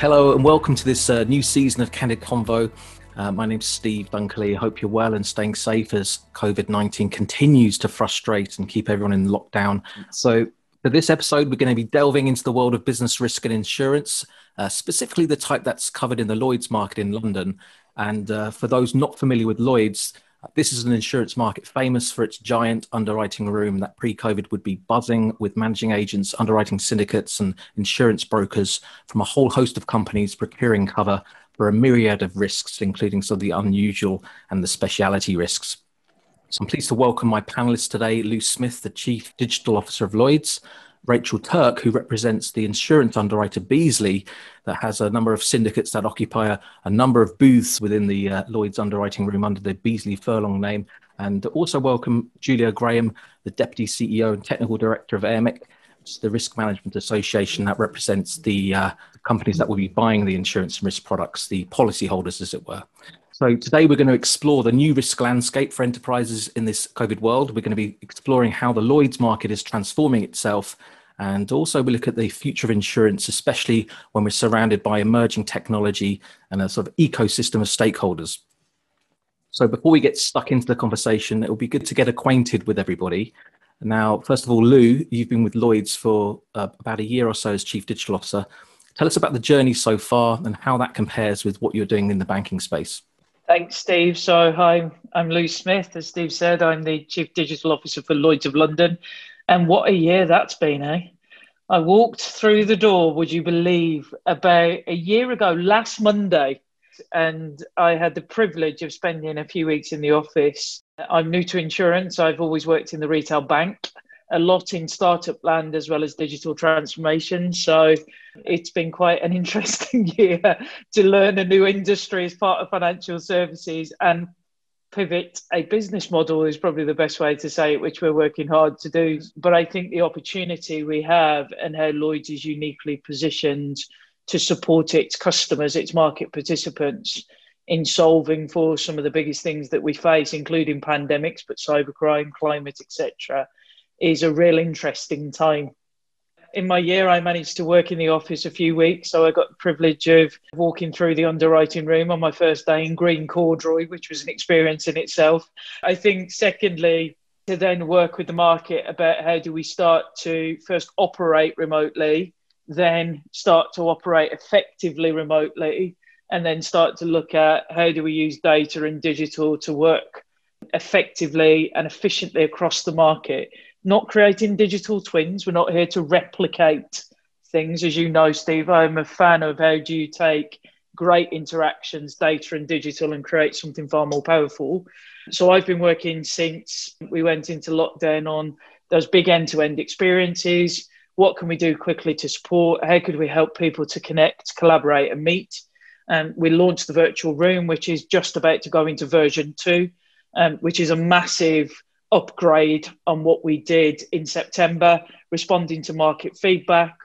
Hello and welcome to this uh, new season of Candid Convo. Uh, my name's Steve Dunkley. I hope you're well and staying safe as COVID 19 continues to frustrate and keep everyone in lockdown. So, for this episode, we're going to be delving into the world of business risk and insurance, uh, specifically the type that's covered in the Lloyd's market in London. And uh, for those not familiar with Lloyd's, this is an insurance market famous for its giant underwriting room that pre COVID would be buzzing with managing agents, underwriting syndicates, and insurance brokers from a whole host of companies procuring cover for a myriad of risks, including some of the unusual and the speciality risks. So I'm pleased to welcome my panelists today Lou Smith, the Chief Digital Officer of Lloyd's, Rachel Turk, who represents the insurance underwriter Beazley, that has a number of syndicates that occupy a, a number of booths within the uh, Lloyd's underwriting room under the Beazley Furlong name. And also welcome Julia Graham, the Deputy CEO and Technical Director of AIRMIC, the Risk Management Association that represents the uh, companies that will be buying the insurance and risk products, the policyholders, as it were. So today we're going to explore the new risk landscape for enterprises in this COVID world. We're going to be exploring how the Lloyd's market is transforming itself. And also we look at the future of insurance, especially when we're surrounded by emerging technology and a sort of ecosystem of stakeholders. So before we get stuck into the conversation, it will be good to get acquainted with everybody. Now, first of all, Lou, you've been with Lloyd's for uh, about a year or so as Chief Digital Officer. Tell us about the journey so far and how that compares with what you're doing in the banking space. Thanks, Steve. So, hi, I'm Lou Smith. As Steve said, I'm the Chief Digital Officer for Lloyd's of London. And what a year that's been, eh? I walked through the door, would you believe, about a year ago, last Monday, and I had the privilege of spending a few weeks in the office. I'm new to insurance. I've always worked in the retail bank a lot in startup land as well as digital transformation. So it's been quite an interesting year to learn a new industry as part of financial services and pivot a business model is probably the best way to say it, which we're working hard to do. But I think the opportunity we have and how Lloyd's is uniquely positioned to support its customers, its market participants in solving for some of the biggest things that we face, including pandemics, but cybercrime, climate, etc is a real interesting time. In my year, I managed to work in the office a few weeks, so I got the privilege of walking through the underwriting room on my first day in green corduroy, which was an experience in itself. I think, secondly, to then work with the market about how do we start to first operate remotely, then start to operate effectively remotely, and then start to look at how do we use data and digital to work effectively and efficiently across the market not creating digital twins. We're not here to replicate things. As you know, Steve, I'm a fan of how do you take great interactions, data and digital, and create something far more powerful. So I've been working since we went into lockdown on those big end to end experiences. What can we do quickly to support? How could we help people to connect, collaborate, and meet? And um, we launched the virtual room, which is just about to go into version two, um, which is a massive upgrade on what we did in September, responding to market feedback.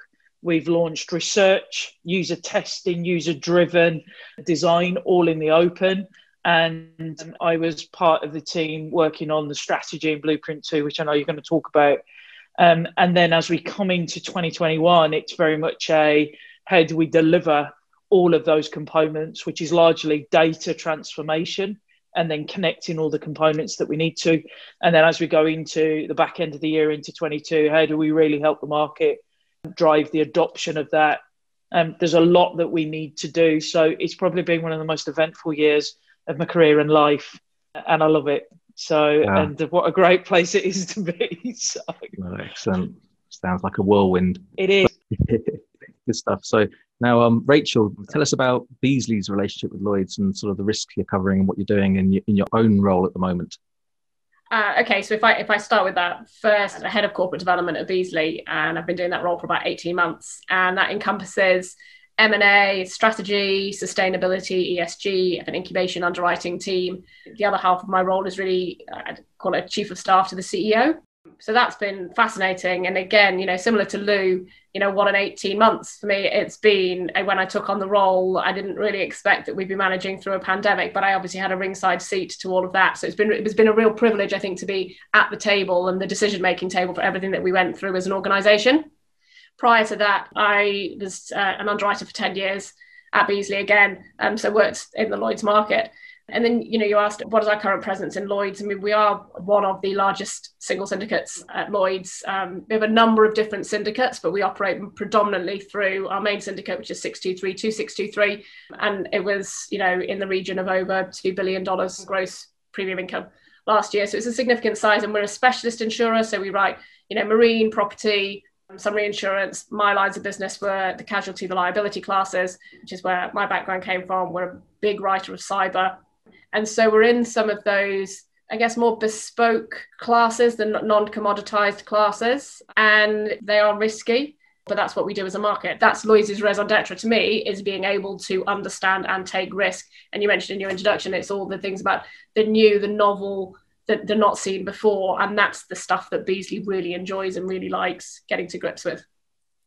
We've launched research, user testing, user driven design, all in the open. And I was part of the team working on the strategy and blueprint too, which I know you're going to talk about. Um, and then as we come into 2021, it's very much a how do we deliver all of those components, which is largely data transformation and then connecting all the components that we need to. And then as we go into the back end of the year into 22, how do we really help the market drive the adoption of that? Um, there's a lot that we need to do. So it's probably been one of the most eventful years of my career and life, and I love it. So, yeah. and what a great place it is to be. So. excellent. Sounds like a whirlwind. It is. Good stuff. So, now, um, Rachel, tell us about Beazley's relationship with Lloyd's and sort of the risks you're covering and what you're doing in your, in your own role at the moment. Uh, okay, so if I if I start with that first, head of corporate development at Beazley, and I've been doing that role for about eighteen months, and that encompasses M and A, strategy, sustainability, ESG, an incubation underwriting team. The other half of my role is really I'd call it chief of staff to the CEO so that's been fascinating. And again, you know, similar to Lou, you know, what an 18 months for me it's been. When I took on the role, I didn't really expect that we'd be managing through a pandemic, but I obviously had a ringside seat to all of that. So it's been it's been a real privilege, I think, to be at the table and the decision making table for everything that we went through as an organisation. Prior to that, I was uh, an underwriter for 10 years at Beazley again. Um, so worked in the Lloyd's market. And then, you know, you asked what is our current presence in Lloyd's? I mean, we are one of the largest single syndicates at Lloyd's. Um, we have a number of different syndicates, but we operate predominantly through our main syndicate, which is 623 2623. And it was, you know, in the region of over $2 billion gross premium income last year. So it's a significant size. And we're a specialist insurer. So we write, you know, marine, property, some reinsurance. My lines of business were the casualty, the liability classes, which is where my background came from. We're a big writer of cyber and so we're in some of those, I guess, more bespoke classes, the non commoditized classes, and they are risky. But that's what we do as a market. That's Lloyd's raison d'etre to me is being able to understand and take risk. And you mentioned in your introduction, it's all the things about the new, the novel, that they're not seen before. And that's the stuff that Beazley really enjoys and really likes getting to grips with.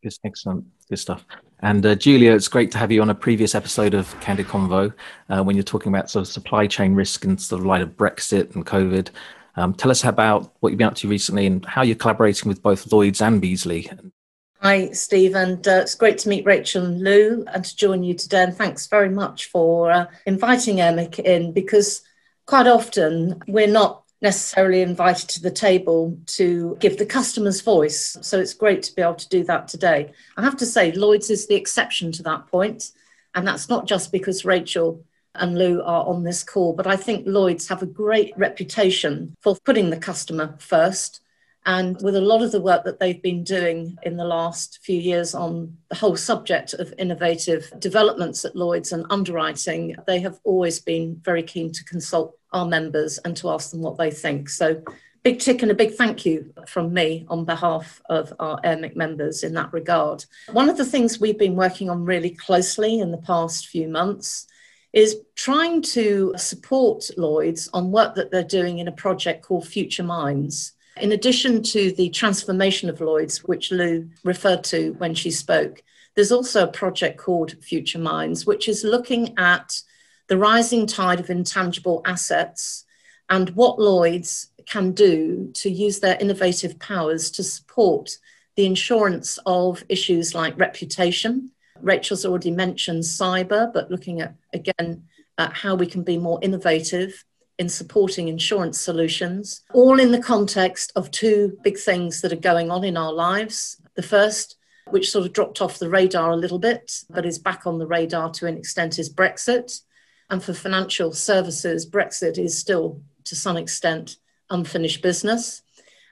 Good, excellent, good stuff. And uh, Julia, it's great to have you on a previous episode of Candid Convo uh, when you're talking about sort of supply chain risk and sort of light of Brexit and COVID. Um, tell us about what you've been up to recently and how you're collaborating with both Lloyd's and Beazley. Hi, Steve, and uh, it's great to meet Rachel and Lou and to join you today. And thanks very much for uh, inviting AIRMIC in because quite often we're not necessarily invited to the table to give the customer's voice. So it's great to be able to do that today. I have to say, Lloyd's is the exception to that point, And that's not just because Rachel and Lou are on this call, but I think Lloyd's have a great reputation for putting the customer first. And with a lot of the work that they've been doing in the last few years on the whole subject of innovative developments at Lloyd's and underwriting, they have always been very keen to consult our members and to ask them what they think. So, big tick and a big thank you from me on behalf of our AIRMIC members in that regard. One of the things we've been working on really closely in the past few months is trying to support Lloyd's on work that they're doing in a project called Future Minds. In addition to the transformation of Lloyd's, which Lou referred to when she spoke, there's also a project called Future Minds, which is looking at the rising tide of intangible assets, and what Lloyd's can do to use their innovative powers to support the insurance of issues like reputation. Rachel's already mentioned cyber, but looking at again at how we can be more innovative in supporting insurance solutions, all in the context of two big things that are going on in our lives. The first, which sort of dropped off the radar a little bit, but is back on the radar to an extent, is Brexit. And for financial services, Brexit is still, to some extent, unfinished business.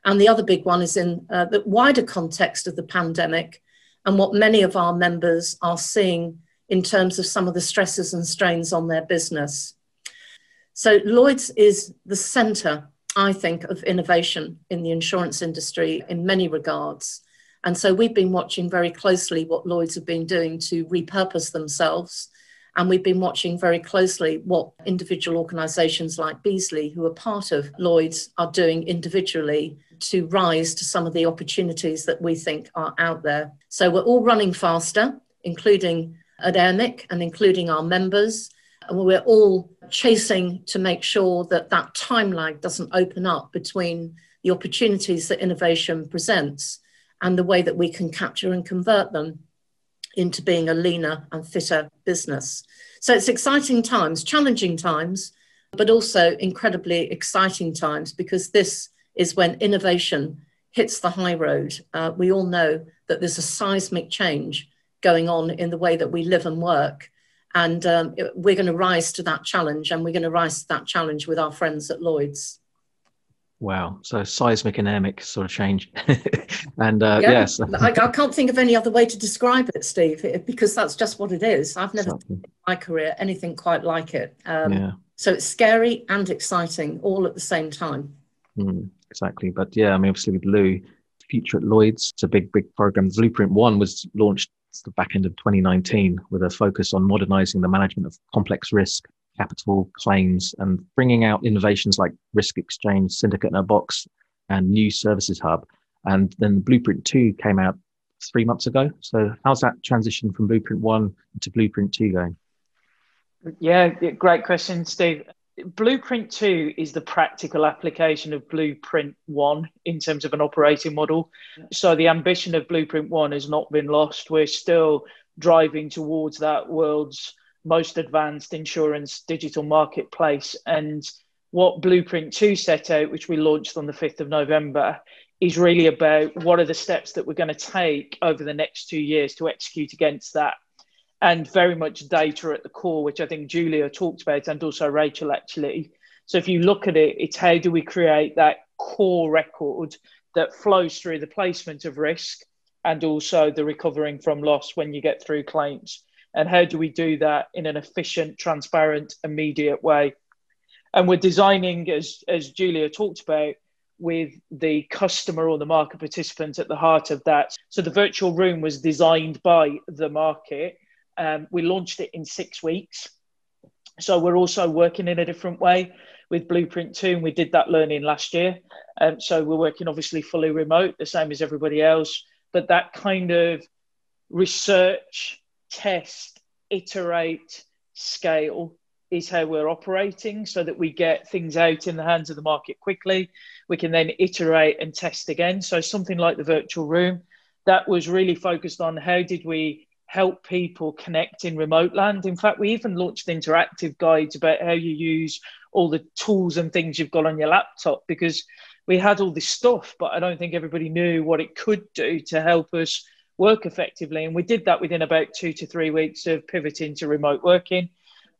And the other big one is in uh, the wider context of the pandemic and what many of our members are seeing in terms of some of the stresses and strains on their business. So, Lloyd's is the centre, I think, of innovation in the insurance industry in many regards. And so, we've been watching very closely what Lloyd's have been doing to repurpose themselves and we've been watching very closely what individual organisations like Beazley, who are part of Lloyd's, are doing individually to rise to some of the opportunities that we think are out there. So we're all running faster, including at AIRMIC and including our members. And we're all chasing to make sure that that time lag doesn't open up between the opportunities that innovation presents and the way that we can capture and convert them into being a leaner and fitter business. So it's exciting times, challenging times, but also incredibly exciting times because this is when innovation hits the high road. Uh, we all know that there's a seismic change going on in the way that we live and work. And um, we're going to rise to that challenge, and we're going to rise to that challenge with our friends at Lloyd's. Wow. So seismic and AIRMIC sort of change. and uh, yeah, yes. I, I, can't think of any other way to describe it, Steve, because that's just what it is. I've never exactly. in my career anything quite like it. Um, yeah. So it's scary and exciting all at the same time. Mm, exactly. But yeah, I mean, obviously with Lou, Future at Lloyd's, it's a big, big program. Blueprint One was launched the back end of 2019 with a focus on modernizing the management of complex risk capital claims and bringing out innovations like risk exchange, syndicate in a box, and new services hub. And then Blueprint 2 came out three months ago. So, how's that transition from Blueprint 1 to Blueprint 2 going? Yeah, great question, Steve. Blueprint 2 is the practical application of Blueprint 1 in terms of an operating model. So the ambition of Blueprint 1 has not been lost. We're still driving towards that world's most advanced insurance digital marketplace. And what Blueprint 2 set out, which we launched on the 5th of November, is really about what are the steps that we're going to take over the next two years to execute against that. And very much data at the core, which I think Julia talked about, and also Rachel actually. So if you look at it, it's how do we create that core record that flows through the placement of risk and also the recovering from loss when you get through claims. And how do we do that in an efficient, transparent, immediate way? And we're designing, as, as Julia talked about, with the customer or the market participant at the heart of that. So the virtual room was designed by the market. Um, we launched it in six weeks. So we're also working in a different way with Blueprint 2, and we did that learning last year. Um, so we're working obviously fully remote, the same as everybody else, but that kind of research, test, iterate, scale is how we're operating so that we get things out in the hands of the market quickly. We can then iterate and test again. So, something like the virtual room that was really focused on how did we help people connect in remote land. In fact, we even launched interactive guides about how you use all the tools and things you've got on your laptop because we had all this stuff, but I don't think everybody knew what it could do to help us work effectively. And we did that within about two to three weeks of pivoting to remote working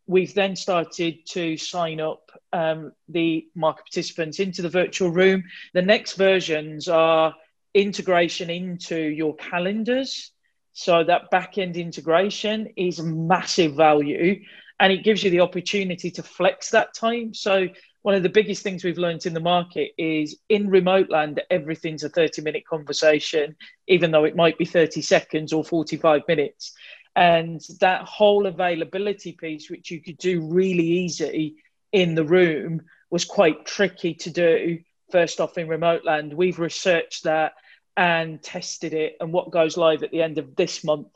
we've then started to sign up um, the market participants into the virtual room. The next versions are integration into your calendars. So that back end integration is massive value and it gives you the opportunity to flex that time. So one of the biggest things we've learned in the market is in remote land, everything's a 30 minute conversation, even though it might be 30 seconds or 45 minutes. And that whole availability piece, which you could do really easy in the room, was quite tricky to do first off in remote land. We've researched that and tested it. And what goes live at the end of this month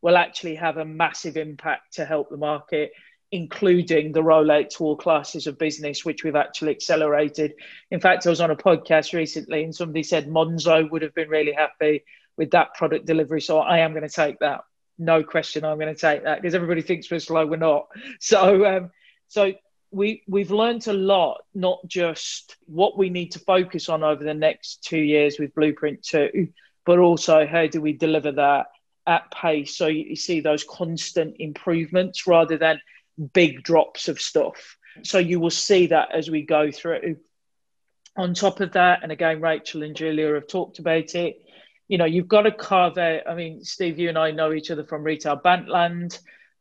will actually have a massive impact to help the market, including the rollout to all classes of business, which we've actually accelerated. In fact, I was on a podcast recently and somebody said Monzo would have been really happy with that product delivery. So I am going to take that no question I'm going to take that because everybody thinks we're slow, we're not. So, um, so we we've learned a lot, not just what we need to focus on over the next two years with Blueprint Two, but also how do we deliver that at pace so you, you see those constant improvements rather than big drops of stuff. So you will see that as we go through. On top of that, and again, Rachel and Julia have talked about it you know, you've got to carve out. I mean, Steve, you and I know each other from retail bankland.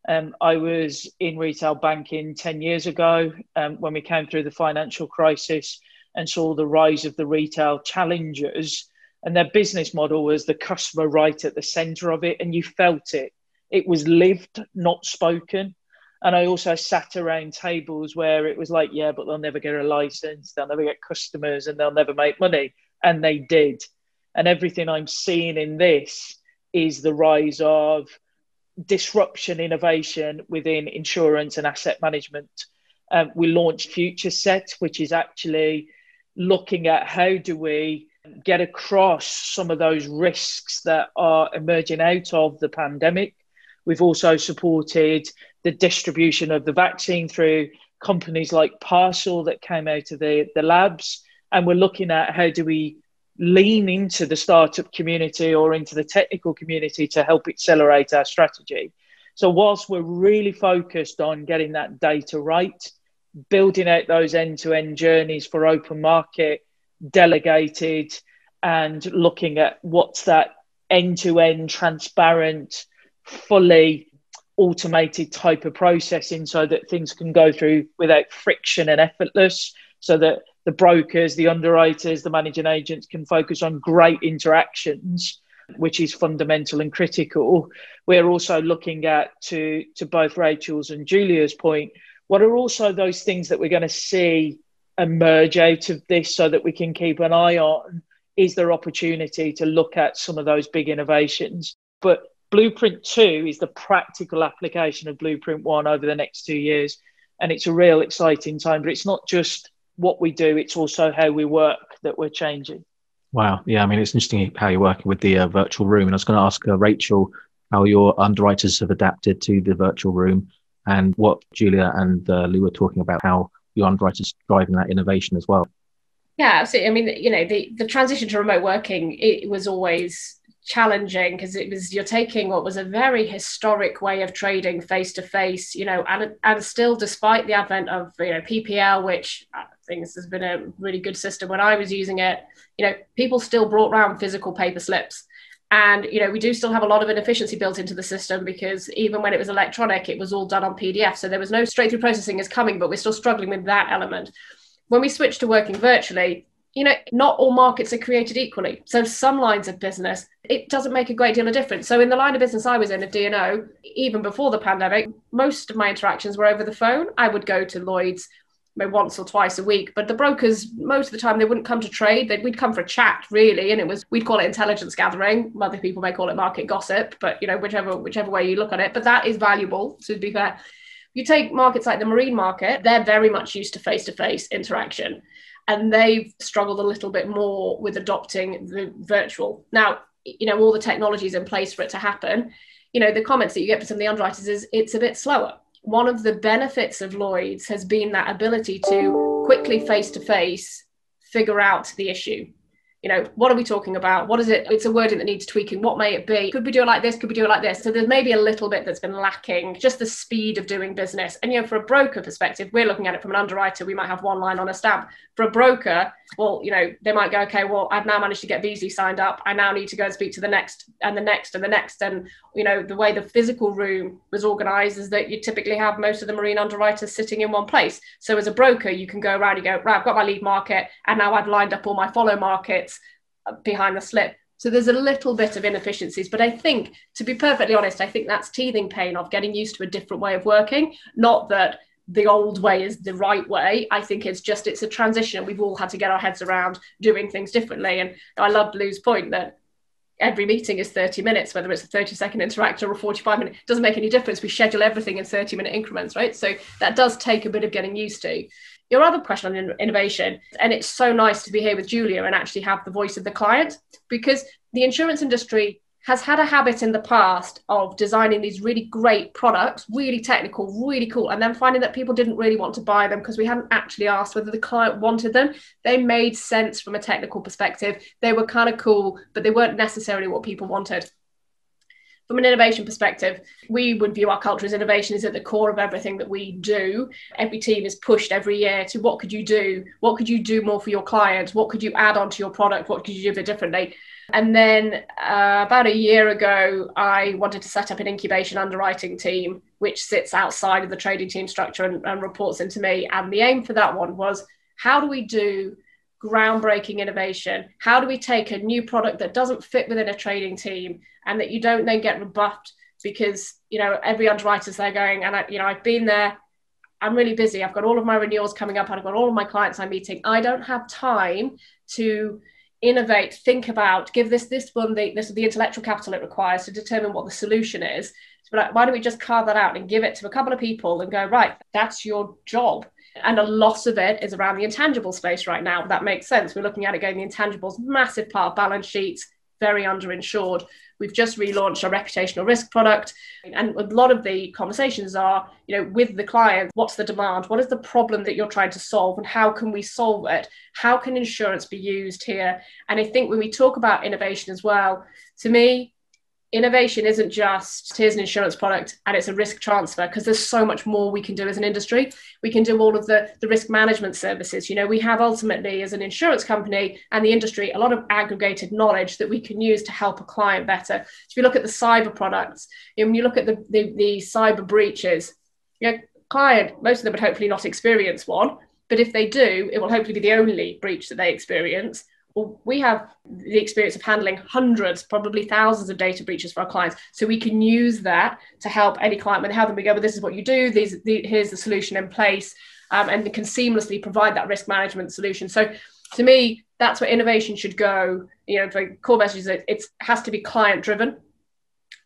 Um, I was in retail banking 10 years ago um, when we came through the financial crisis and saw the rise of the retail challengers. And their business model was the customer right at the center of it, and you felt it. It was lived, not spoken. And I also sat around tables where it was like, yeah, but they'll never get a license, they'll never get customers, and they'll never make money. And they did. And everything I'm seeing in this is the rise of disruption innovation within insurance and asset management. Um, we launched Future Set, which is actually looking at how do we get across some of those risks that are emerging out of the pandemic. We've also supported the distribution of the vaccine through companies like Parsyl that came out of the, the labs. And we're looking at how do we lean into the startup community or into the technical community to help accelerate our strategy. So, whilst we're really focused on getting that data right, building out those end to end journeys for open market, delegated, and looking at what's that end to end, transparent, fully automated type of processing so that things can go through without friction and effortless, so that the brokers, the underwriters, the managing agents can focus on great interactions, which is fundamental and critical. We're also looking at, to, to both Rachel's and Julia's point, what are also those things that we're going to see emerge out of this so that we can keep an eye on? Is there opportunity to look at some of those big innovations? But Blueprint 2 is the practical application of Blueprint 1 over the next two years. And it's a real exciting time, but it's not just what we do, it's also how we work that we're changing. Wow. Yeah. I mean, it's interesting how you're working with the uh, virtual room. And I was going to ask uh, Rachel how your underwriters have adapted to the virtual room and what Julia and uh, Lou were talking about, how your underwriters driving that innovation as well. Yeah, absolutely. I mean, you know, the, the transition to remote working, it was always challenging because it was you're taking what was a very historic way of trading face to face you know and and still despite the advent of you know PPL which I think this has been a really good system when I was using it you know people still brought around physical paper slips. And you know we do still have a lot of inefficiency built into the system because even when it was electronic it was all done on pdf so there was no straight through processing is coming but we're still struggling with that element. When we switch to working virtually you know, not all markets are created equally. So some lines of business, it doesn't make a great deal of difference. So in the line of business I was in, a D&O, even before the pandemic, most of my interactions were over the phone. I would go to Lloyd's maybe once or twice a week, but the brokers, most of the time, they wouldn't come to trade. They'd, we'd come for a chat, really, and it was we'd call it intelligence gathering. Other people may call it market gossip, but you know, whichever whichever way you look at it. But that is valuable. To be fair, you take markets like the marine market; they're very much used to face to face interaction and they've struggled a little bit more with adopting the virtual. Now, you know, all the technologies in place for it to happen. You know, the comments that you get from some of the underwriters is it's a bit slower. One of the benefits of Lloyd's has been that ability to quickly face to face figure out the issue you know what are we talking about? What is it? It's a wording that needs tweaking. What may it be? Could we do it like this? Could we do it like this? So there's maybe a little bit that's been lacking just the speed of doing business. And you know for a broker perspective we're looking at it from an underwriter. We might have one line on a stamp. For a broker well you know they might go okay well i've now managed to get Beazley signed up. I now need to go and speak to the next and the next and the next. And you know the way the physical room was organized is that you typically have most of the marine underwriters sitting in one place. So as a broker you can go around you go right i've got my lead market and now i've lined up all my follow markets behind the slip. So there's a little bit of inefficiencies, but I think, to be perfectly honest, I think that's teething pain of getting used to a different way of working. Not that the old way is the right way. I think it's just it's a transition. We've all had to get our heads around doing things differently. And I love Lou's point that every meeting is 30 minutes, whether it's a 30 second interaction or a 45 minute, doesn't make any difference. We schedule everything in 30 minute increments, right? So that does take a bit of getting used to your other question on innovation, and it's so nice to be here with Julia and actually have the voice of the client because the insurance industry has had a habit in the past of designing these really great products, really technical, really cool, and then finding that people didn't really want to buy them because we hadn't actually asked whether the client wanted them. They made sense from a technical perspective. They were kind of cool, but they weren't necessarily what people wanted from an innovation perspective, we would view our culture as innovation is at the core of everything that we do. Every team is pushed every year to what could you do? What could you do more for your clients? What could you add onto your product? What could you do a bit differently? And then uh, about a year ago, I wanted to set up an incubation underwriting team, which sits outside of the trading team structure and, and reports into me. And the aim for that one was how do we do groundbreaking innovation? How do we take a new product that doesn't fit within a trading team and that you don't then get rebuffed because you know every underwriter's there going and I, you know I've been there. I'm really busy. I've got all of my renewals coming up. I've got all of my clients I'm meeting. I don't have time to innovate, think about, give this this one the this the intellectual capital it requires to determine what the solution is. Like, why don't we just carve that out and give it to a couple of people and go right? That's your job and a lot of it is around the intangible space right now. That makes sense. We're looking at it going the intangibles, massive part of balance sheets, very underinsured. We've just relaunched our reputational risk product. And a lot of the conversations are, you know, with the client, what's the demand? What is the problem that you're trying to solve? And how can we solve it? How can insurance be used here? And I think when we talk about innovation as well, to me, innovation isn't just here's an insurance product and it's a risk transfer because there's so much more we can do as an industry. We can do all of the, the risk management services. You know we have ultimately as an insurance company and the industry a lot of aggregated knowledge that we can use to help a client better. So if you look at the cyber products you know, when you look at the, the, the cyber breaches you know client most of them would hopefully not experience one but if they do it will hopefully be the only breach that they experience well, we have the experience of handling hundreds, probably thousands of data breaches for our clients. So we can use that to help any client when they have them. We go, well, this is what you do. These, the, here's the solution in place, um, and can seamlessly provide that risk management solution. So to me, that's where innovation should go. You know, the core message is it has to be client driven.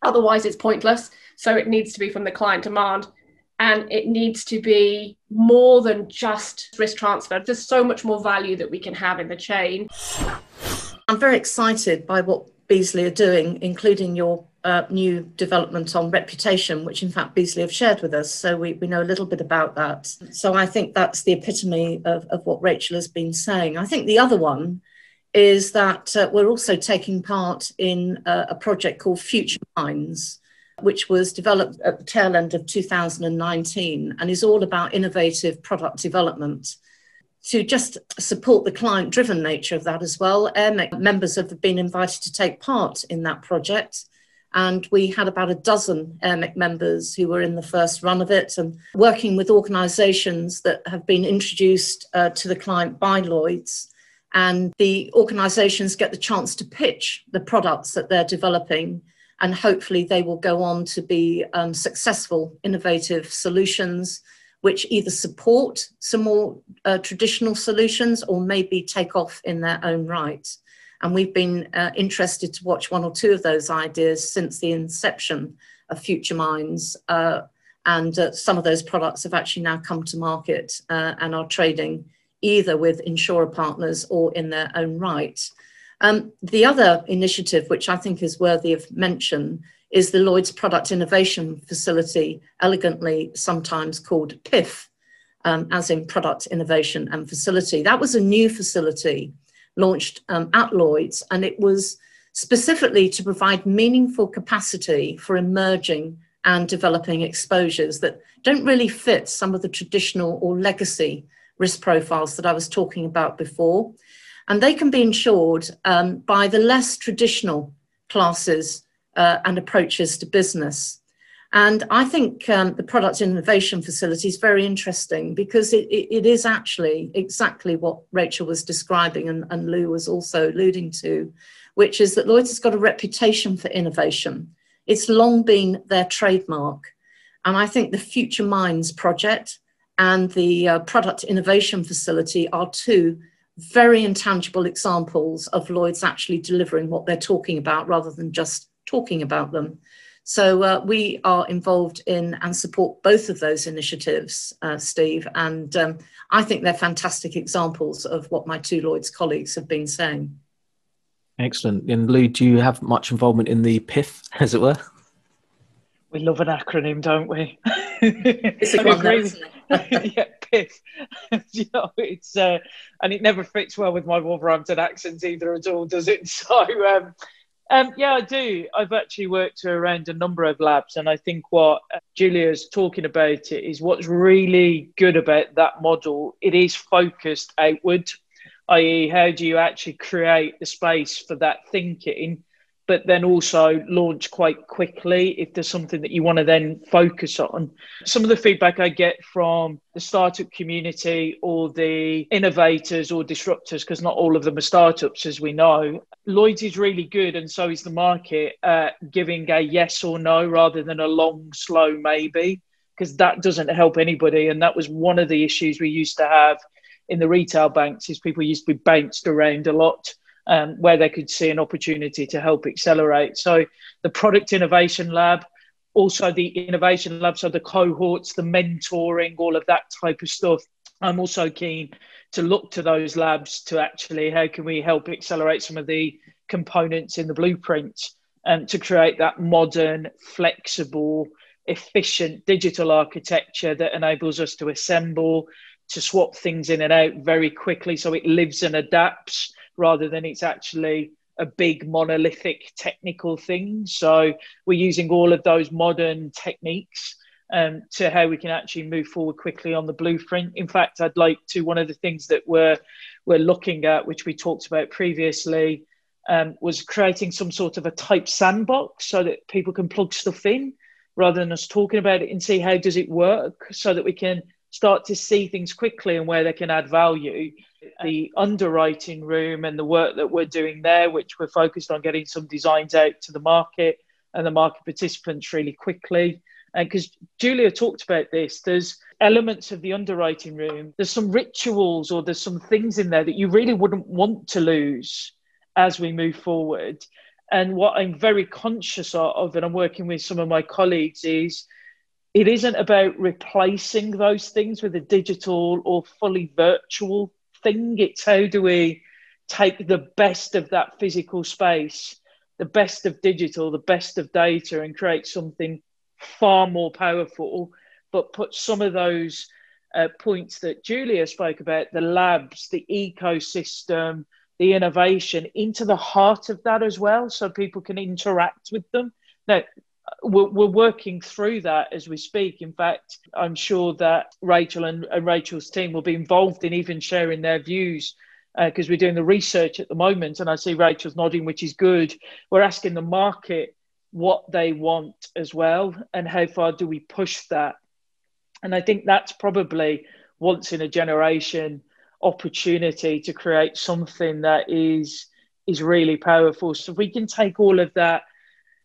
Otherwise, it's pointless. So it needs to be from the client demand and it needs to be more than just risk transfer. There's so much more value that we can have in the chain. I'm very excited by what Beazley are doing, including your uh, new development on reputation, which in fact Beazley have shared with us. So we, we know a little bit about that. So I think that's the epitome of, of what Rachel has been saying. I think the other one is that uh, we're also taking part in a, a project called Future Minds, which was developed at the tail end of 2019 and is all about innovative product development. To just support the client driven nature of that as well, AIRMIC members have been invited to take part in that project. And we had about a dozen AIRMIC members who were in the first run of it and working with organisations that have been introduced uh, to the client by Lloyds. And the organisations get the chance to pitch the products that they're developing and hopefully they will go on to be um, successful, innovative solutions which either support some more uh, traditional solutions or maybe take off in their own right. And we've been uh, interested to watch one or two of those ideas since the inception of Future Minds. Uh, and uh, some of those products have actually now come to market uh, and are trading either with insurer partners or in their own right. Um, the other initiative, which I think is worthy of mention, is the Lloyd's Product Innovation Facility, elegantly sometimes called PIF, um, as in Product Innovation and Facility. That was a new facility launched um, at Lloyd's, and it was specifically to provide meaningful capacity for emerging and developing exposures that don't really fit some of the traditional or legacy risk profiles that I was talking about before. And they can be insured um, by the less traditional classes uh, and approaches to business. And I think um, the product innovation facility is very interesting because it, it, it is actually exactly what Rachel was describing and, and Lou was also alluding to, which is that Lloyd's has got a reputation for innovation. It's long been their trademark. And I think the Future Minds project and the uh, product innovation facility are two very intangible examples of Lloyd's actually delivering what they're talking about rather than just talking about them. So uh, we are involved in and support both of those initiatives, uh, Steve, and um, I think they're fantastic examples of what my two Lloyd's colleagues have been saying. Excellent. And Lou, do you have much involvement in the PIF, as it were? We love an acronym, don't we? It's a one, yeah, You know, it's uh, and it never fits well with my Wolverhampton accent either at all, does it? So um, um, yeah, I do. I've actually worked around a number of labs, and I think what Julia's talking about is what's really good about that model. It is focused outward, i.e., how do you actually create the space for that thinking but then also launch quite quickly if there's something that you want to then focus on. Some of the feedback I get from the startup community or the innovators or disruptors, because not all of them are startups, as we know, Lloyd's is really good, and so is the market at giving a yes or no rather than a long, slow maybe, because that doesn't help anybody. And that was one of the issues we used to have in the retail banks is people used to be bounced around a lot um, where they could see an opportunity to help accelerate. So the product innovation lab, also the innovation lab, so the cohorts, the mentoring, all of that type of stuff. I'm also keen to look to those labs to actually how can we help accelerate some of the components in the blueprint and to create that modern, flexible, efficient digital architecture that enables us to assemble, to swap things in and out very quickly so it lives and adapts rather than it's actually a big monolithic technical thing. So we're using all of those modern techniques um, to how we can actually move forward quickly on the blueprint. In fact, I'd like to one of the things that we're we're looking at, which we talked about previously, um, was creating some sort of a type sandbox so that people can plug stuff in rather than us talking about it and see how does it work so that we can start to see things quickly and where they can add value uh, the underwriting room and the work that we're doing there, which we're focused on getting some designs out to the market and the market participants really quickly. And because Julia talked about this, there's elements of the underwriting room, there's some rituals or there's some things in there that you really wouldn't want to lose as we move forward. And what I'm very conscious of, and I'm working with some of my colleagues, is it isn't about replacing those things with a digital or fully virtual thing. It's how do we take the best of that physical space the best of digital, the best of data, and create something far more powerful, but put some of those uh, points that Julia spoke about the labs, the ecosystem, the innovation into the heart of that as well, so people can interact with them. Now, we're, we're, working through that as we speak. In fact, I'm sure that Rachel and, and Rachel's team will be involved in even sharing their views because uh, we're doing the research at the moment. And I see Rachel's nodding, which is good. We're asking the market what they want as well and how far do we push that. And I think that's probably once in a generation opportunity to create something that is is really powerful. So if we can take all of that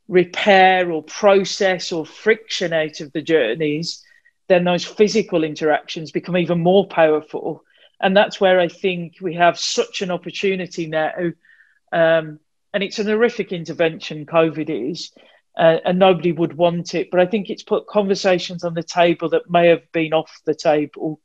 repair or process or friction out of the journeys, then those physical interactions become even more powerful. And that's where I think we have such an opportunity now. Um, and it's an horrific intervention, COVID is, uh, and nobody would want it. But I think it's put conversations on the table that may have been off the table.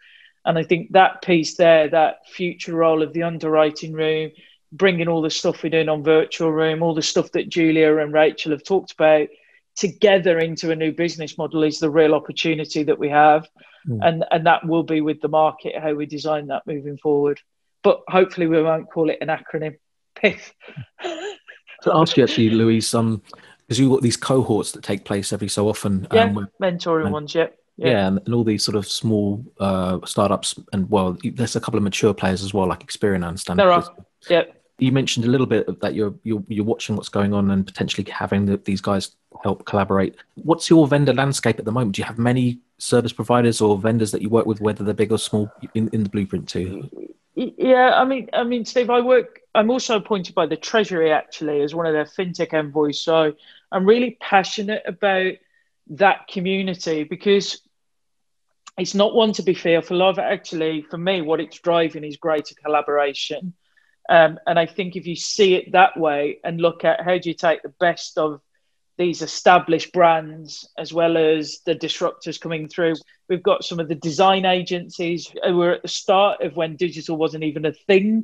And I think that piece there, that future role of the underwriting room, bringing all the stuff we're doing on virtual room, all the stuff that Julia and Rachel have talked about together into a new business model is the real opportunity that we have. Mm. And, and that will be with the market, how we design that moving forward. But hopefully we won't call it an acronym. PIF. to ask you actually, Louise, um, because you've got these cohorts that take place every so often. Yeah, um, mentoring and, ones, yeah. Yeah, yeah and, and, all these sort of small uh, startups, and well, there's a couple of mature players as well, like Experian, I understand. There are, yeah you mentioned a little bit that you're you're, you're watching what's going on and potentially having the, these guys help collaborate. What's your vendor landscape at the moment? Do you have many service providers or vendors that you work with, whether they're big or small, in, in the blueprint too? Yeah, I mean, I mean, Steve, I work. I'm also appointed by the Treasury actually as one of their fintech envoys. So I'm really passionate about that community because it's not one to be fearful of. Actually, for me, what it's driving is greater collaboration um, and I think if you see it that way and look at how do you take the best of these established brands as well as the disruptors coming through, we've got some of the design agencies who were at the start of when digital wasn't even a thing,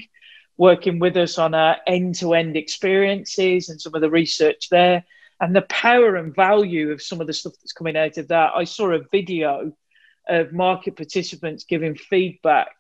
working with us on our end-to-end experiences and some of the research there, and the power and value of some of the stuff that's coming out of that. I saw a video of market participants giving feedback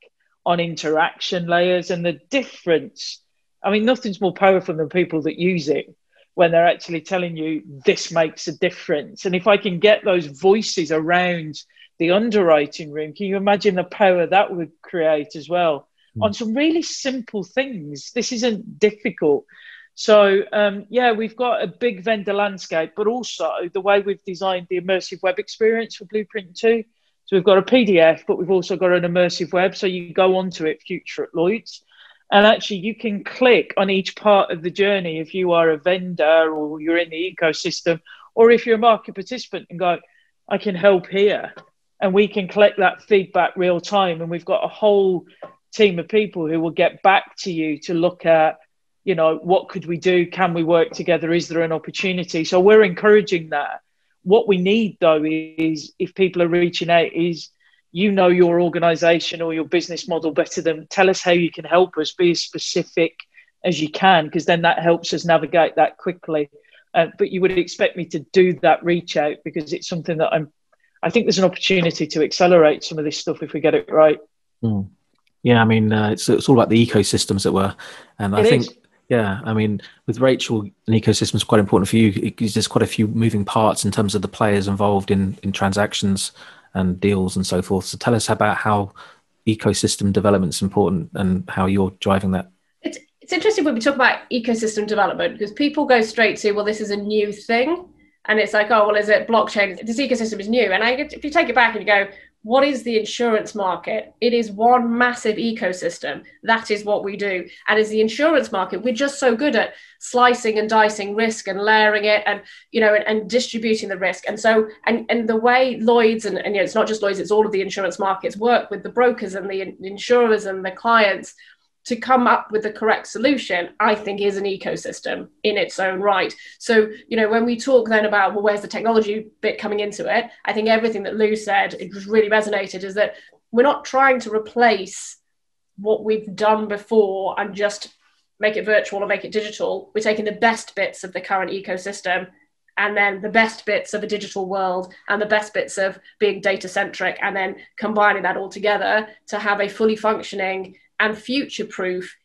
on interaction layers and the difference. I mean, nothing's more powerful than people that use it when they're actually telling you this makes a difference. And if I can get those voices around the underwriting room, can you imagine the power that would create as well mm. on some really simple things? This isn't difficult. So, um, yeah, we've got a big vendor landscape, but also the way we've designed the immersive web experience for Blueprint 2 so we've got a PDF, but we've also got an immersive web. So you go onto it, Future at Lloyd's, and actually you can click on each part of the journey if you are a vendor or you're in the ecosystem, or if you're a market participant and go, I can help here. And we can collect that feedback real time. And we've got a whole team of people who will get back to you to look at, you know, what could we do? Can we work together? Is there an opportunity? So we're encouraging that what we need though is if people are reaching out is you know your organization or your business model better than tell us how you can help us be as specific as you can because then that helps us navigate that quickly uh, but you would expect me to do that reach out because it's something that i'm i think there's an opportunity to accelerate some of this stuff if we get it right mm. yeah i mean uh, it's, it's all about the ecosystems that were and i it think is. Yeah, I mean, with Rachel, an ecosystem is quite important for you because there's quite a few moving parts in terms of the players involved in in transactions and deals and so forth. So tell us about how ecosystem development is important and how you're driving that. It's it's interesting when we talk about ecosystem development because people go straight to well, this is a new thing, and it's like oh well, is it blockchain? This ecosystem is new, and I if you take it back and you go what is the insurance market? It is one massive ecosystem. That is what we do. And as the insurance market, we're just so good at slicing and dicing risk and layering it and you know and, and distributing the risk. And so and and the way Lloyd's and, and you know, it's not just Lloyd's, it's all of the insurance markets work with the brokers and the insurers and the clients to come up with the correct solution, I think is an ecosystem in its own right. So, you know, when we talk then about, well, where's the technology bit coming into it? I think everything that Lou said, it really resonated is that we're not trying to replace what we've done before and just make it virtual or make it digital. We're taking the best bits of the current ecosystem and then the best bits of a digital world and the best bits of being data centric and then combining that all together to have a fully functioning and future proof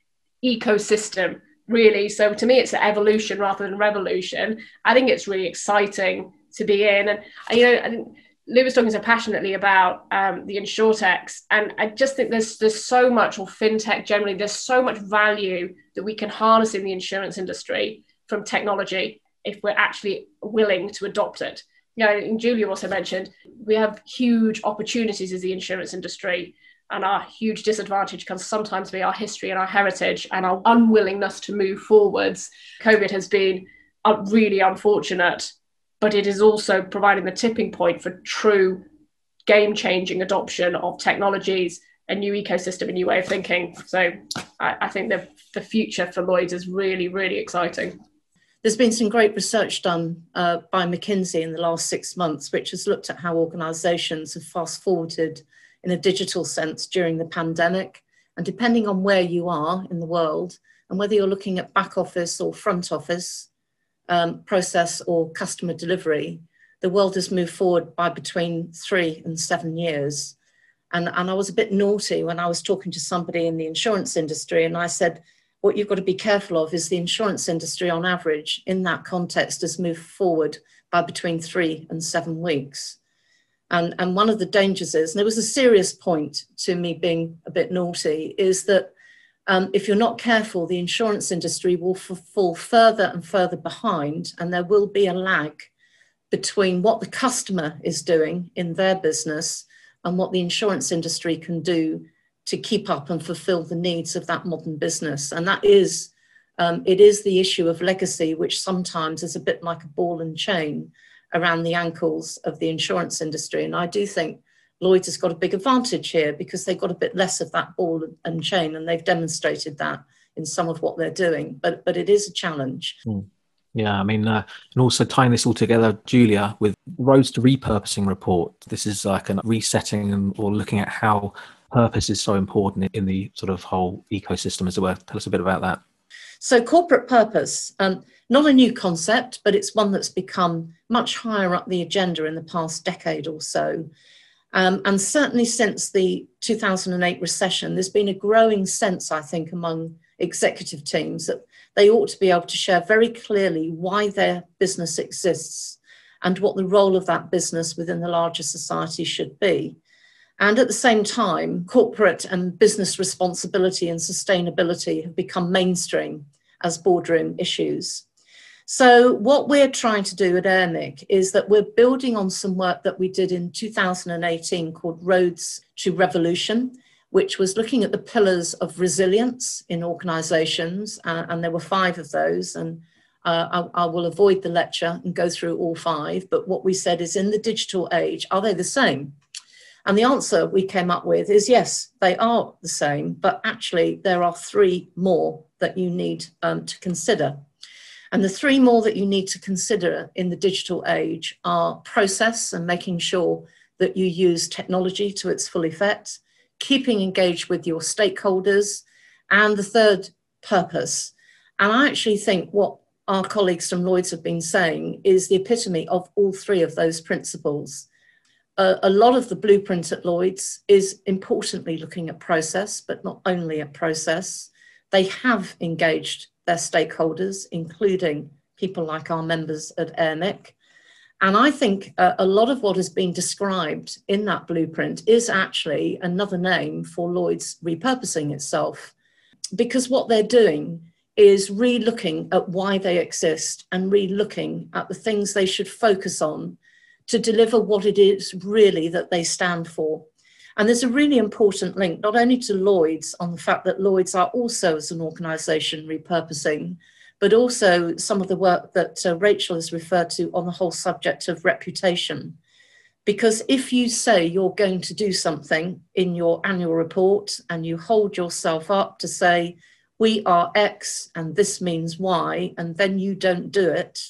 ecosystem really. So to me it's an evolution rather than revolution. I think it's really exciting to be in. And you know I think Lou was talking so passionately about um, the insurtechs, and I just think there's there's so much, or fintech generally, there's so much value that we can harness in the insurance industry from technology if we're actually willing to adopt it. You know, and Julia also mentioned we have huge opportunities as the insurance industry, and our huge disadvantage can sometimes be our history and our heritage and our unwillingness to move forwards. COVID has been really unfortunate but it is also providing the tipping point for true game changing adoption of technologies, a new ecosystem, a new way of thinking. So I, I think the, the future for Lloyds is really, really exciting. There's been some great research done uh, by McKinsey in the last six months, which has looked at how organisations have fast forwarded in a digital sense during the pandemic. And depending on where you are in the world, and whether you're looking at back office or front office, um, process or customer delivery, the world has moved forward by between three and seven years. And, and I was a bit naughty when I was talking to somebody in the insurance industry, and I said, what you've got to be careful of is the insurance industry on average in that context has moved forward by between three and seven weeks. And, and one of the dangers is, and it was a serious point to me being a bit naughty, is that um, if you're not careful, the insurance industry will fall further and further behind, and there will be a lag between what the customer is doing in their business and what the insurance industry can do to keep up and fulfill the needs of that modern business. And that is, um, it is the issue of legacy, which sometimes is a bit like a ball and chain around the ankles of the insurance industry. And I do think Lloyd's has got a big advantage here because they've got a bit less of that ball and chain, and they've demonstrated that in some of what they're doing. But but it is a challenge. Mm. Yeah, I mean, uh, and also tying this all together, Julia, with Roads to Repurposing report. This is like a resetting or looking at how purpose is so important in the sort of whole ecosystem as well. Tell us a bit about that. So, corporate purpose, um, not a new concept, but it's one that's become much higher up the agenda in the past decade or so. Um, and certainly since the 2008 recession, there's been a growing sense, I think, among executive teams that they ought to be able to share very clearly why their business exists and what the role of that business within the larger society should be. And at the same time, corporate and business responsibility and sustainability have become mainstream as boardroom issues. So, what we're trying to do at AIRMIC is that we're building on some work that we did in 2018 called Roads to Revolution, which was looking at the pillars of resilience in organizations. Uh, and there were five of those. And uh, I, I, will avoid the lecture and go through all five. But what we said is in the digital age, are they the same? And the answer we came up with is yes, they are the same, but actually, there are three more that you need um, to consider. And the three more that you need to consider in the digital age are process and making sure that you use technology to its full effect, keeping engaged with your stakeholders, and the third, purpose. And I actually think what our colleagues from Lloyds have been saying is the epitome of all three of those principles. Uh, a lot of the blueprint at Lloyds is importantly looking at process, but not only at process. They have engaged their stakeholders, including people like our members at AIRMIC. And I think uh, a lot of what has been described in that blueprint is actually another name for Lloyd's repurposing itself. Because what they're doing is re looking at why they exist and re looking at the things they should focus on to deliver what it is really that they stand for. And there's a really important link, not only to Lloyd's on the fact that Lloyd's are also, as an organisation, repurposing, but also some of the work that uh, Rachel has referred to on the whole subject of reputation. Because if you say you're going to do something in your annual report and you hold yourself up to say, we are X and this means Y, and then you don't do it,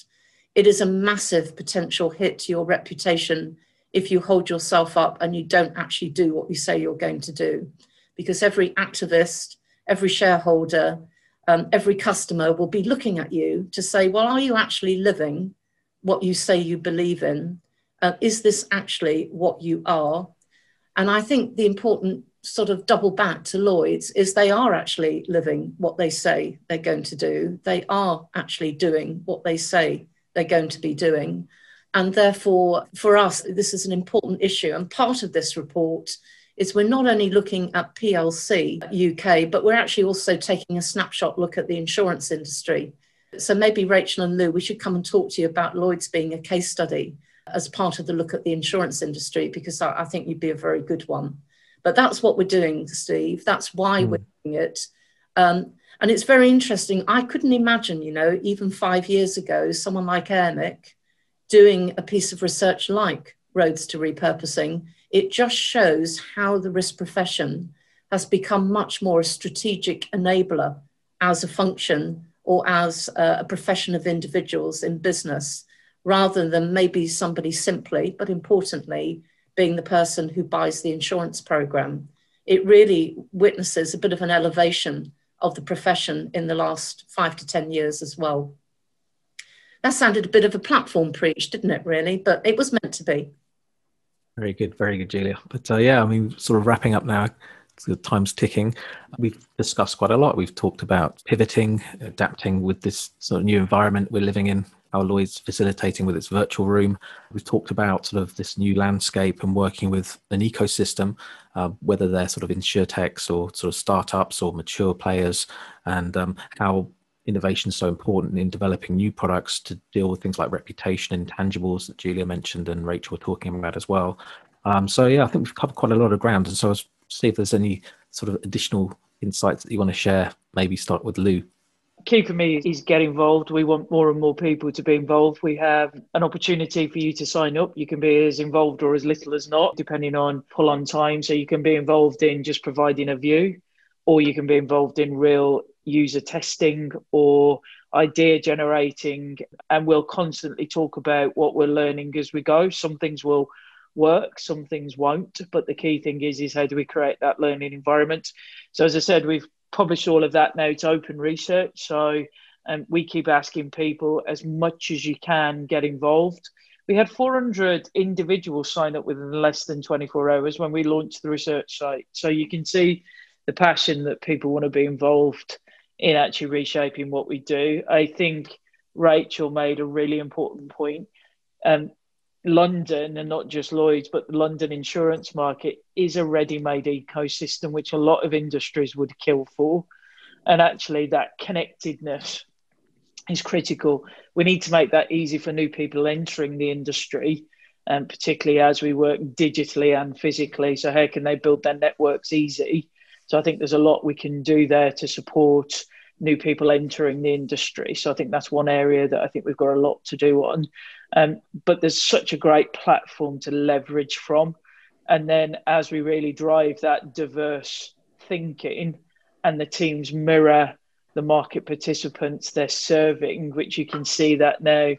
it is a massive potential hit to your reputation if you hold yourself up and you don't actually do what you say you're going to do. Because every activist, every shareholder, um, every customer will be looking at you to say, well, are you actually living what you say you believe in? Uh, is this actually what you are? And I think the important sort of double back to Lloyd's is they are actually living what they say they're going to do. They are actually doing what they say they're going to be doing. And therefore, for us, this is an important issue. And part of this report is we're not only looking at PLC UK, but we're actually also taking a snapshot look at the insurance industry. So maybe Rachel and Lou, we should come and talk to you about Lloyd's being a case study as part of the look at the insurance industry, because I, think you'd be a very good one. But that's what we're doing, Steve. That's why mm. we're doing it. Um, and it's very interesting. I couldn't imagine, you know, even five years ago, someone like AIRMIC doing a piece of research like roads to repurposing. It just shows how the risk profession has become much more a strategic enabler as a function or as a profession of individuals in business, rather than maybe somebody simply, but importantly, being the person who buys the insurance program. It really witnesses a bit of an elevation of the profession in the last five to 10 years as well. That sounded a bit of a platform preach, didn't it, really? But it was meant to be. Very good, very good, Julia. But uh, yeah, I mean, sort of wrapping up now, the time's ticking. We've discussed quite a lot. We've talked about pivoting, adapting with this sort of new environment we're living in how Lloyd's facilitating with its virtual room. We've talked about sort of this new landscape and working with an ecosystem, uh, whether they're sort of insurtechs or sort of startups or mature players, and um, how innovation is so important in developing new products to deal with things like reputation, intangibles that Julia mentioned and Rachel were talking about as well. Um, so yeah, I think we've covered quite a lot of ground, and so I'll see if there's any sort of additional insights that you want to share. Maybe start with Lou key for me is get involved. We want more and more people to be involved. We have an opportunity for you to sign up. You can be as involved or as little as not, depending on pull on time. So you can be involved in just providing a view, or you can be involved in real user testing or idea generating. And we'll constantly talk about what we're learning as we go. Some things will work some things won't but the key thing is is how do we create that learning environment so as i said we've published all of that now. It's open research. So um, we keep asking people as much as you can get involved. We had 400 individuals sign up within less than 24 hours when we launched the research site. So you can see the passion that people want to be involved in actually reshaping what we do. I think Rachel made a really important point. Um, London and not just Lloyd's, but the London insurance market is a ready made ecosystem, which a lot of industries would kill for. And actually, that connectedness is critical. We need to make that easy for new people entering the industry, and um, particularly as we work digitally and physically. So, how can they build their networks easy? So, I think there's a lot we can do there to support new people entering the industry. So I think that's one area that I think we've got a lot to do on. Um, but there's such a great platform to leverage from. And then as we really drive that diverse thinking and the teams mirror the market participants they're serving, which you can see that now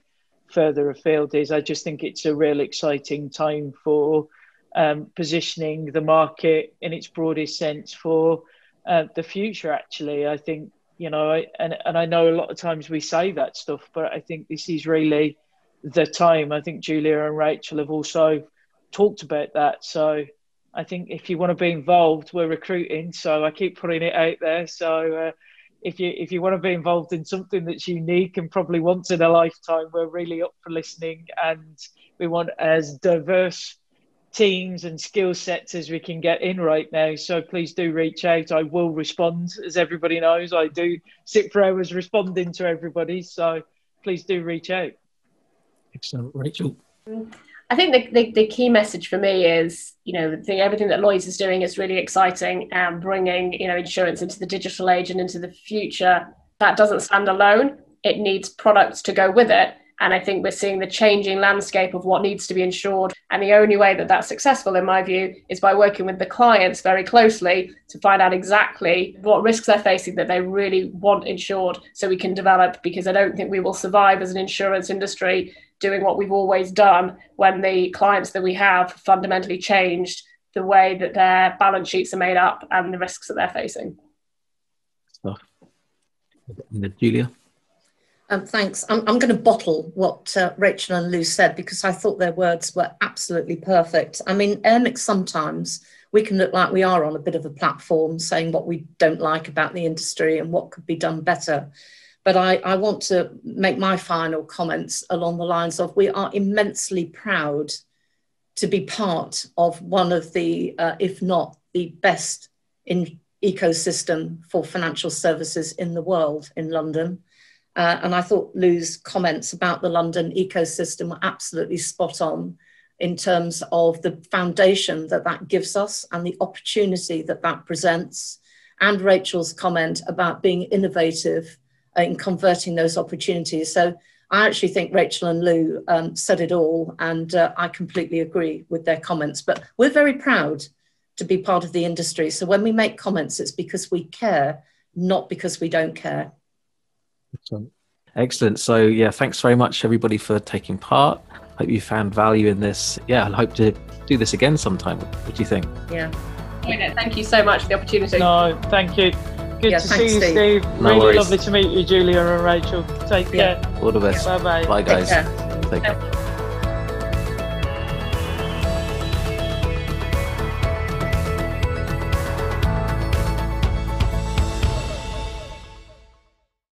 further afield is, I just think it's a real exciting time for um, positioning the market in its broadest sense for uh, the future. Actually, I think you know, I, and and I know a lot of times we say that stuff, but I think this is really the time. I think Julia and Rachel have also talked about that. So I think if you want to be involved, we're recruiting. So I keep putting it out there. So uh, if you if you want to be involved in something that's unique and probably once in a lifetime, we're really up for listening, and we want as diverse teams and skill sets as we can get in right now. So please do reach out. I will respond, as everybody knows. I do sit for hours responding to everybody. So please do reach out. Excellent, Rachel. I think the, the, the, key message for me is, you know, the, everything that Lloyd's is doing is really exciting and bringing, you know, insurance into the digital age and into the future. That doesn't stand alone. It needs products to go with it. And I think we're seeing the changing landscape of what needs to be insured. And the only way that that's successful, in my view, is by working with the clients very closely to find out exactly what risks they're facing that they really want insured so we can develop. Because I don't think we will survive as an insurance industry doing what we've always done when the clients that we have fundamentally changed the way that their balance sheets are made up and the risks that they're facing. Julia? Um, thanks. I'm, I'm going to bottle what uh, Rachel and Lou said because I thought their words were absolutely perfect. I mean, AIRMIC sometimes we can look like we are on a bit of a platform saying what we don't like about the industry and what could be done better. But I, I want to make my final comments along the lines of we are immensely proud to be part of one of the, uh, if not the best in ecosystem for financial services in the world in London. Uh, and I thought Lou's comments about the London ecosystem were absolutely spot on in terms of the foundation that that gives us and the opportunity that that presents. And Rachel's comment about being innovative in converting those opportunities. So I actually think Rachel and Lou um, said it all, and uh, I completely agree with their comments. But we're very proud to be part of the industry. So when we make comments, it's because we care, not because we don't care. Excellent. Excellent. So, yeah, thanks very much, everybody, for taking part. Hope you found value in this. Yeah, I hope to do this again sometime. What do you think? Yeah. Thank you so much for the opportunity. No, thank you. Good Yeah, to thanks, see you, Steve. Steve. No really worries. lovely to meet you, Julia and Rachel. Take Yeah. care. All the best. Bye bye. Bye, Take guys. care. Take care.